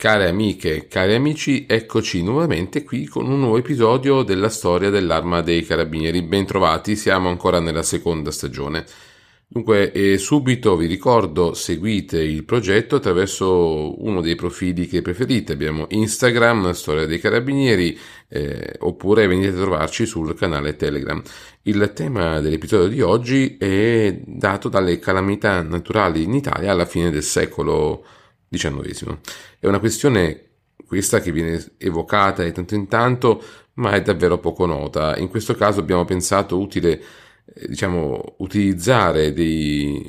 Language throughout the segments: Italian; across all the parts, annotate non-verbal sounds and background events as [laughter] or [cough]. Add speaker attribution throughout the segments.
Speaker 1: Care amiche, cari amici, eccoci nuovamente qui con un nuovo episodio della storia dell'arma dei carabinieri. Bentrovati, siamo ancora nella seconda stagione. Dunque, eh, subito vi ricordo, seguite il progetto attraverso uno dei profili che preferite. Abbiamo Instagram, Storia dei Carabinieri, eh, oppure venite a trovarci sul canale Telegram. Il tema dell'episodio di oggi è dato dalle calamità naturali in Italia alla fine del secolo XIX. È una questione questa che viene evocata di tanto in tanto, ma è davvero poco nota. In questo caso abbiamo pensato utile eh, diciamo, utilizzare dei,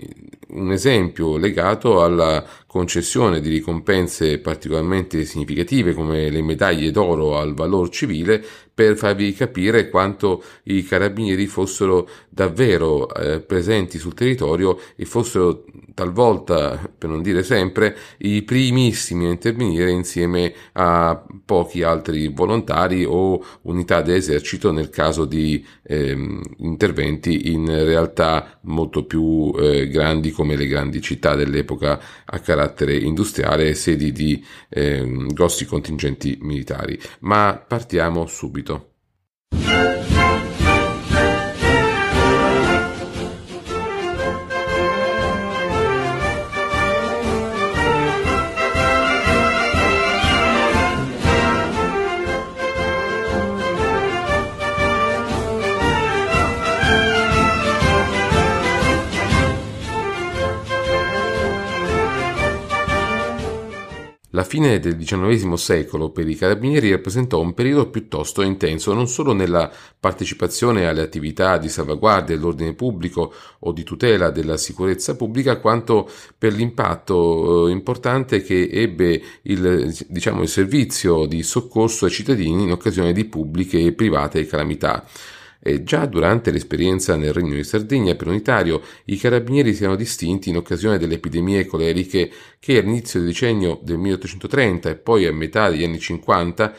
Speaker 1: un esempio legato alla concessione di ricompense particolarmente significative come le medaglie d'oro al valor civile per farvi capire quanto i carabinieri fossero davvero eh, presenti sul territorio e fossero talvolta, per non dire sempre, i primissimi a intervenire insieme a pochi altri volontari o unità dell'esercito nel caso di eh, interventi in realtà molto più eh, grandi come le grandi città dell'epoca a carattere industriale e sedi di eh, grossi contingenti militari. Ma partiamo subito. La fine del XIX secolo per i carabinieri rappresentò un periodo piuttosto intenso non solo nella partecipazione alle attività di salvaguardia dell'ordine pubblico o di tutela della sicurezza pubblica, quanto per l'impatto eh, importante che ebbe il, diciamo, il servizio di soccorso ai cittadini in occasione di pubbliche e private calamità. E già durante l'esperienza nel Regno di Sardegna per unitario, i carabinieri si erano distinti in occasione delle epidemie coleriche che all'inizio del decennio del 1830 e poi a metà degli anni 50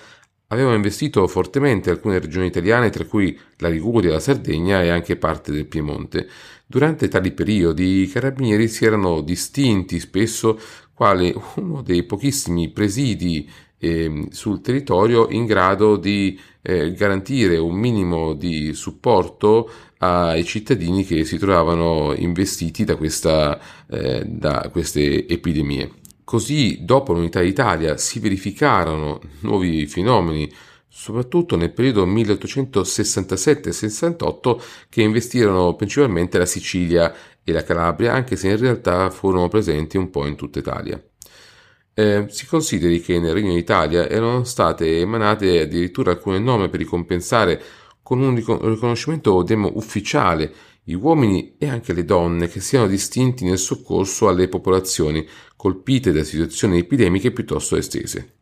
Speaker 1: avevano investito fortemente alcune regioni italiane, tra cui la Liguria, la Sardegna e anche parte del Piemonte. Durante tali periodi i carabinieri si erano distinti spesso quale uno dei pochissimi presidi eh, sul territorio in grado di eh, garantire un minimo di supporto ai cittadini che si trovavano investiti da, questa, eh, da queste epidemie. Così, dopo l'unità d'Italia, si verificarono nuovi fenomeni, soprattutto nel periodo 1867-68, che investirono principalmente la Sicilia e la Calabria, anche se in realtà furono presenti un po' in tutta Italia. Eh, si consideri che nel Regno d'Italia erano state emanate addirittura alcune norme per ricompensare con un riconoscimento demo ufficiale gli uomini e anche le donne che siano distinti nel soccorso alle popolazioni colpite da situazioni epidemiche piuttosto estese.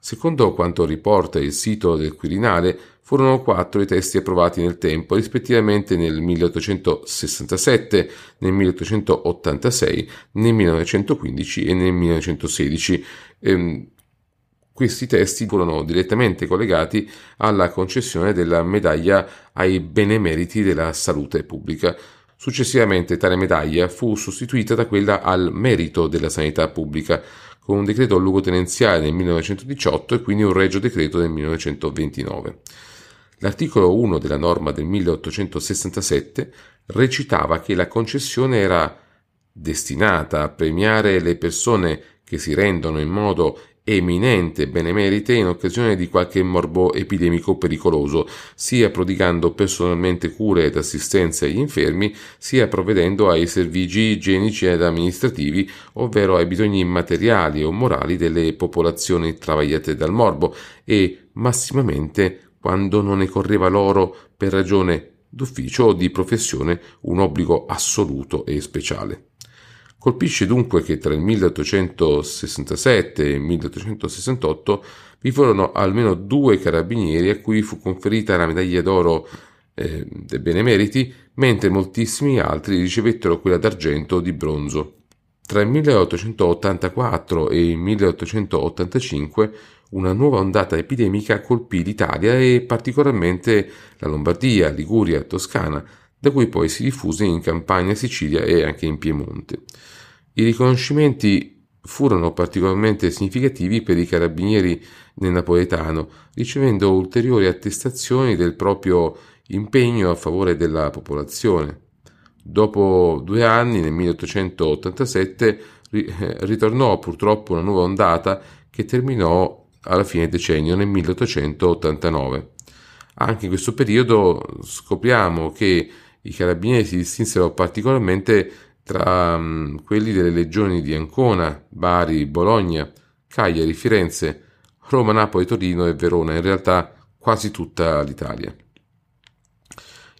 Speaker 1: Secondo quanto riporta il sito del Quirinale, furono quattro i testi approvati nel tempo, rispettivamente nel 1867, nel 1886, nel 1915 e nel 1916. Ehm, questi testi furono direttamente collegati alla concessione della medaglia ai benemeriti della salute pubblica. Successivamente tale medaglia fu sostituita da quella al merito della sanità pubblica, con un decreto luogotenenziale nel 1918 e quindi un regio decreto nel 1929. L'articolo 1 della norma del 1867 recitava che la concessione era destinata a premiare le persone che si rendono in modo eminente benemerite in occasione di qualche morbo epidemico pericoloso, sia prodigando personalmente cure ed assistenza agli infermi, sia provvedendo ai servigi igienici ed amministrativi, ovvero ai bisogni materiali o morali delle popolazioni travagliate dal morbo e massimamente quando non ne correva loro per ragione d'ufficio o di professione un obbligo assoluto e speciale. Colpisce dunque che tra il 1867 e il 1868 vi furono almeno due carabinieri a cui fu conferita la medaglia d'oro eh, dei benemeriti, mentre moltissimi altri ricevettero quella d'argento o di bronzo. Tra il 1884 e il 1885 una nuova ondata epidemica colpì l'Italia e particolarmente la Lombardia, Liguria Toscana, da cui poi si diffuse in Campania, Sicilia e anche in Piemonte. I riconoscimenti furono particolarmente significativi per i carabinieri nel napoletano, ricevendo ulteriori attestazioni del proprio impegno a favore della popolazione. Dopo due anni, nel 1887, eh, ritornò purtroppo una nuova ondata che terminò alla fine decennio, nel 1889. Anche in questo periodo scopriamo che i carabinieri si distinsero particolarmente tra um, quelli delle legioni di Ancona, Bari, Bologna, Cagliari, Firenze, Roma, Napoli, Torino e Verona, in realtà quasi tutta l'Italia.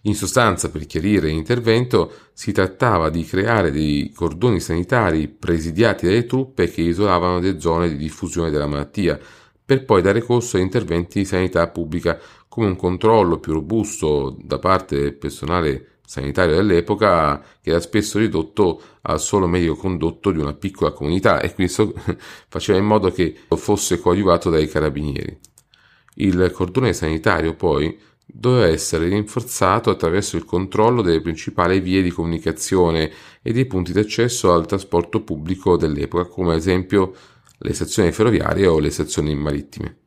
Speaker 1: In sostanza, per chiarire l'intervento, si trattava di creare dei cordoni sanitari presidiati dalle truppe che isolavano le zone di diffusione della malattia, per poi dare corso a interventi di sanità pubblica come un controllo più robusto da parte del personale sanitario dell'epoca che era spesso ridotto al solo medio condotto di una piccola comunità e questo [laughs] faceva in modo che fosse coadiuvato dai carabinieri. Il cordone sanitario poi doveva essere rinforzato attraverso il controllo delle principali vie di comunicazione e dei punti d'accesso al trasporto pubblico dell'epoca, come ad esempio le stazioni ferroviarie o le stazioni marittime.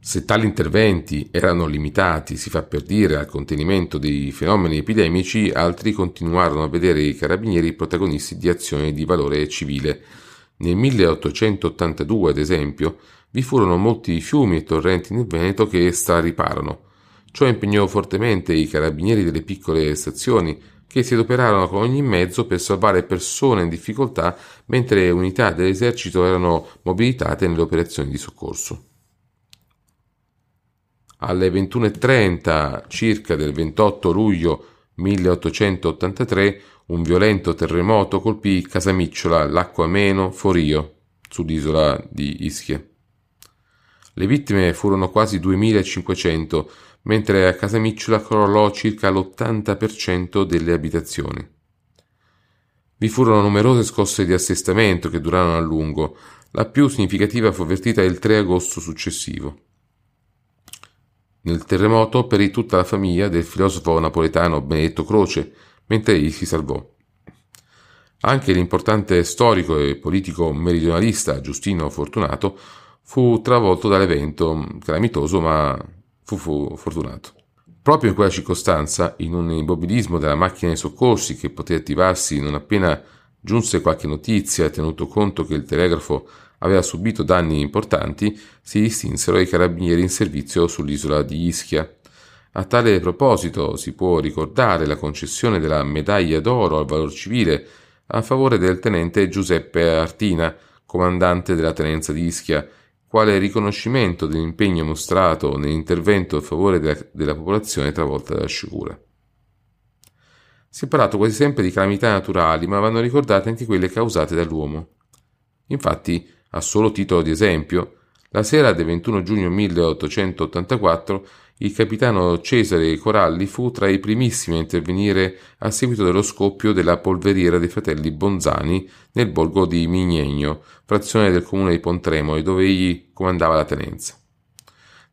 Speaker 1: Se tali interventi erano limitati, si fa per dire, al contenimento dei fenomeni epidemici, altri continuarono a vedere i carabinieri protagonisti di azioni di valore civile. Nel 1882, ad esempio, vi furono molti fiumi e torrenti nel Veneto che strariparono. Ciò impegnò fortemente i carabinieri delle piccole stazioni, che si adoperarono con ogni mezzo per salvare persone in difficoltà mentre unità dell'esercito erano mobilitate nelle operazioni di soccorso. Alle 21.30 circa del 28 luglio 1883 un violento terremoto colpì Casamicciola, l'acqua Meno, Forio, sull'isola di Ischia. Le vittime furono quasi 2500, mentre a Casamicciola crollò circa l'80% delle abitazioni. Vi furono numerose scosse di assestamento che durarono a lungo. La più significativa fu avvertita il 3 agosto successivo. Nel terremoto perì tutta la famiglia del filosofo napoletano Benedetto Croce, mentre egli si salvò. Anche l'importante storico e politico meridionalista Giustino Fortunato fu travolto dall'evento calamitoso, ma fu, fu fortunato. Proprio in quella circostanza, in un immobilismo della macchina dei soccorsi che poté attivarsi non appena giunse qualche notizia, tenuto conto che il telegrafo aveva subito danni importanti, si distinsero i carabinieri in servizio sull'isola di Ischia. A tale proposito si può ricordare la concessione della medaglia d'oro al valor civile a favore del tenente Giuseppe Artina, comandante della tenenza di Ischia, quale riconoscimento dell'impegno mostrato nell'intervento a favore della, della popolazione travolta dalla sciagura. Si è parlato quasi sempre di calamità naturali, ma vanno ricordate anche quelle causate dall'uomo. Infatti, a solo titolo di esempio, la sera del 21 giugno 1884 il capitano Cesare Coralli fu tra i primissimi a intervenire a seguito dello scoppio della polveriera dei fratelli Bonzani nel borgo di Mignegno, frazione del comune di Pontremoli, dove egli comandava la tenenza.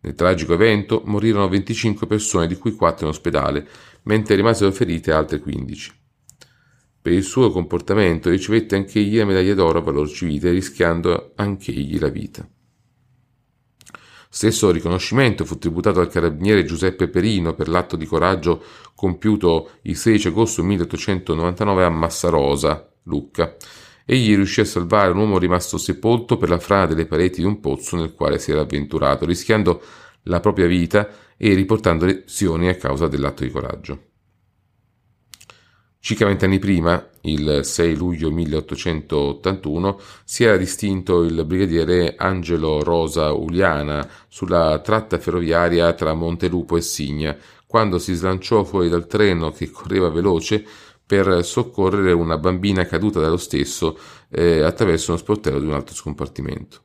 Speaker 1: Nel tragico evento morirono 25 persone, di cui 4 in ospedale, mentre rimasero ferite altre 15. Per il suo comportamento ricevette anch'egli la medaglia d'oro a valor civile, rischiando anch'egli la vita. Stesso riconoscimento fu tributato al carabiniere Giuseppe Perino per l'atto di coraggio compiuto il 16 agosto 1899 a Massarosa, Lucca. Egli riuscì a salvare un uomo rimasto sepolto per la frana delle pareti di un pozzo nel quale si era avventurato, rischiando la propria vita e riportando lezioni a causa dell'atto di coraggio. Circa vent'anni prima, il 6 luglio 1881, si era distinto il brigadiere Angelo Rosa Uliana sulla tratta ferroviaria tra Montelupo e Signa, quando si slanciò fuori dal treno che correva veloce per soccorrere una bambina caduta dallo stesso eh, attraverso uno sportello di un altro scompartimento.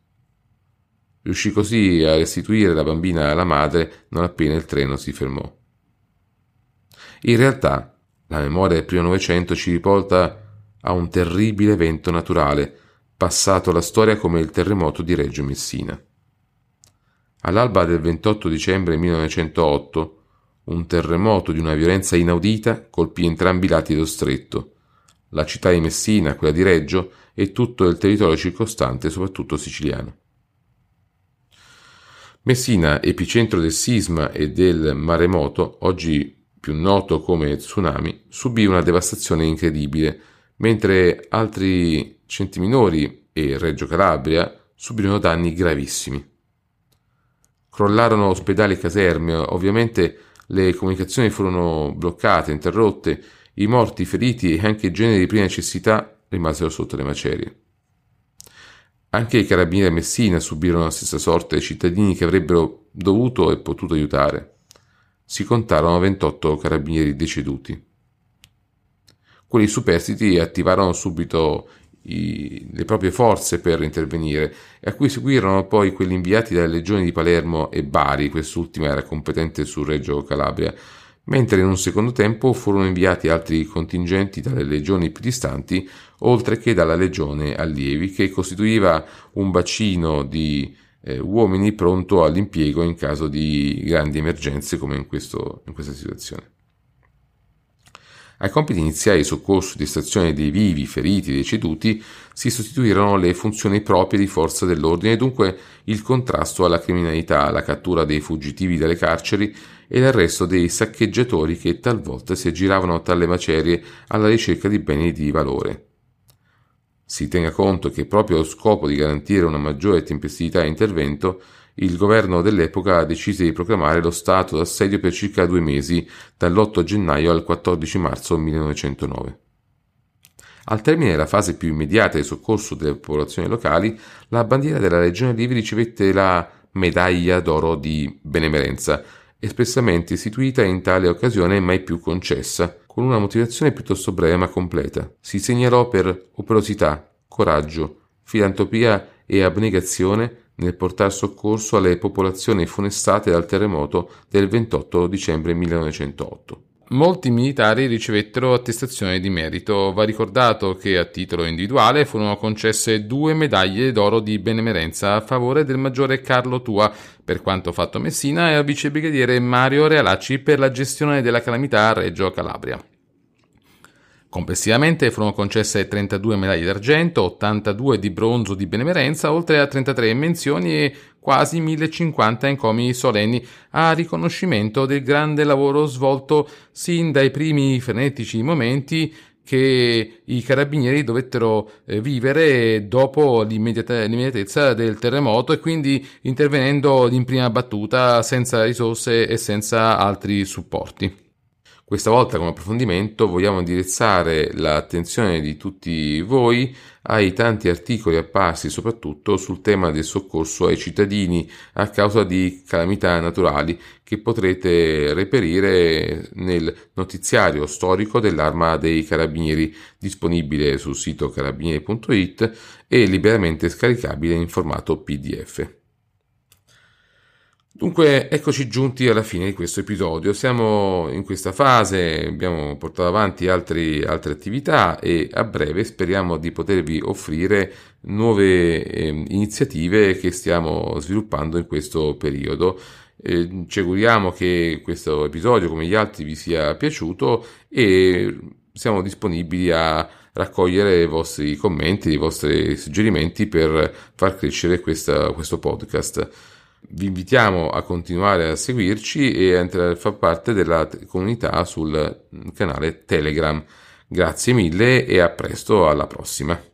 Speaker 1: Riuscì così a restituire la bambina alla madre non appena il treno si fermò. In realtà, la memoria del primo Novecento ci riporta a un terribile evento naturale, passato alla storia come il terremoto di Reggio Messina. All'alba del 28 dicembre 1908, un terremoto di una violenza inaudita colpì entrambi i lati dello stretto. la città di Messina, quella di Reggio e tutto il territorio circostante, soprattutto siciliano. Messina, epicentro del sisma e del maremoto, oggi più noto come tsunami, subì una devastazione incredibile, mentre altri centri minori e Reggio Calabria subirono danni gravissimi. Crollarono ospedali e caserme, ovviamente le comunicazioni furono bloccate, interrotte, i morti, i feriti e anche i generi di prima necessità rimasero sotto le macerie. Anche i carabinieri a Messina subirono la stessa sorte dei cittadini che avrebbero dovuto e potuto aiutare. Si contarono 28 carabinieri deceduti. Quelli superstiti attivarono subito i, le proprie forze per intervenire, e a cui seguirono poi quelli inviati dalle legioni di Palermo e Bari, quest'ultima era competente su Reggio Calabria, mentre in un secondo tempo furono inviati altri contingenti dalle legioni più distanti, oltre che dalla legione Allievi, che costituiva un bacino di eh, uomini pronto all'impiego in caso di grandi emergenze come in, questo, in questa situazione. Ai compiti iniziali di soccorso di estrazione dei vivi, feriti e deceduti si sostituirono le funzioni proprie di forza dell'ordine e dunque il contrasto alla criminalità, la cattura dei fuggitivi dalle carceri e l'arresto dei saccheggiatori che talvolta si aggiravano tra le macerie alla ricerca di beni di valore. Si tenga conto che proprio allo scopo di garantire una maggiore tempestività di intervento, il governo dell'epoca decise di proclamare lo stato d'assedio per circa due mesi, dall'8 gennaio al 14 marzo 1909. Al termine della fase più immediata di soccorso delle popolazioni locali, la bandiera della Legione Livi ricevette la medaglia d'oro di benemerenza, espressamente istituita in tale occasione mai più concessa, con una motivazione piuttosto breve ma completa. Si segnalò per operosità, coraggio, filantropia e abnegazione nel portare soccorso alle popolazioni funestate dal terremoto del 28 dicembre 1908. Molti militari ricevettero attestazioni di merito. Va ricordato che a titolo individuale furono concesse due medaglie d'oro di benemerenza a favore del maggiore Carlo Tua per quanto fatto a Messina e al vicebrigadiere Mario Realacci per la gestione della calamità a Reggio Calabria. Complessivamente furono concesse 32 medaglie d'argento, 82 di bronzo di benemerenza, oltre a 33 menzioni e quasi 1050 encomi solenni a riconoscimento del grande lavoro svolto sin dai primi frenetici momenti che i carabinieri dovettero eh, vivere dopo l'immediate, l'immediatezza del terremoto e quindi intervenendo in prima battuta senza risorse e senza altri supporti. Questa volta come approfondimento vogliamo indirizzare l'attenzione di tutti voi ai tanti articoli apparsi soprattutto sul tema del soccorso ai cittadini a causa di calamità naturali che potrete reperire nel notiziario storico dell'arma dei carabinieri disponibile sul sito carabinieri.it e liberamente scaricabile in formato PDF. Dunque, eccoci giunti alla fine di questo episodio. Siamo in questa fase, abbiamo portato avanti altri, altre attività e a breve speriamo di potervi offrire nuove eh, iniziative che stiamo sviluppando in questo periodo. Eh, ci auguriamo che questo episodio, come gli altri, vi sia piaciuto e siamo disponibili a raccogliere i vostri commenti, i vostri suggerimenti per far crescere questa, questo podcast. Vi invitiamo a continuare a seguirci e a entrare a far parte della comunità sul canale Telegram. Grazie mille e a presto alla prossima.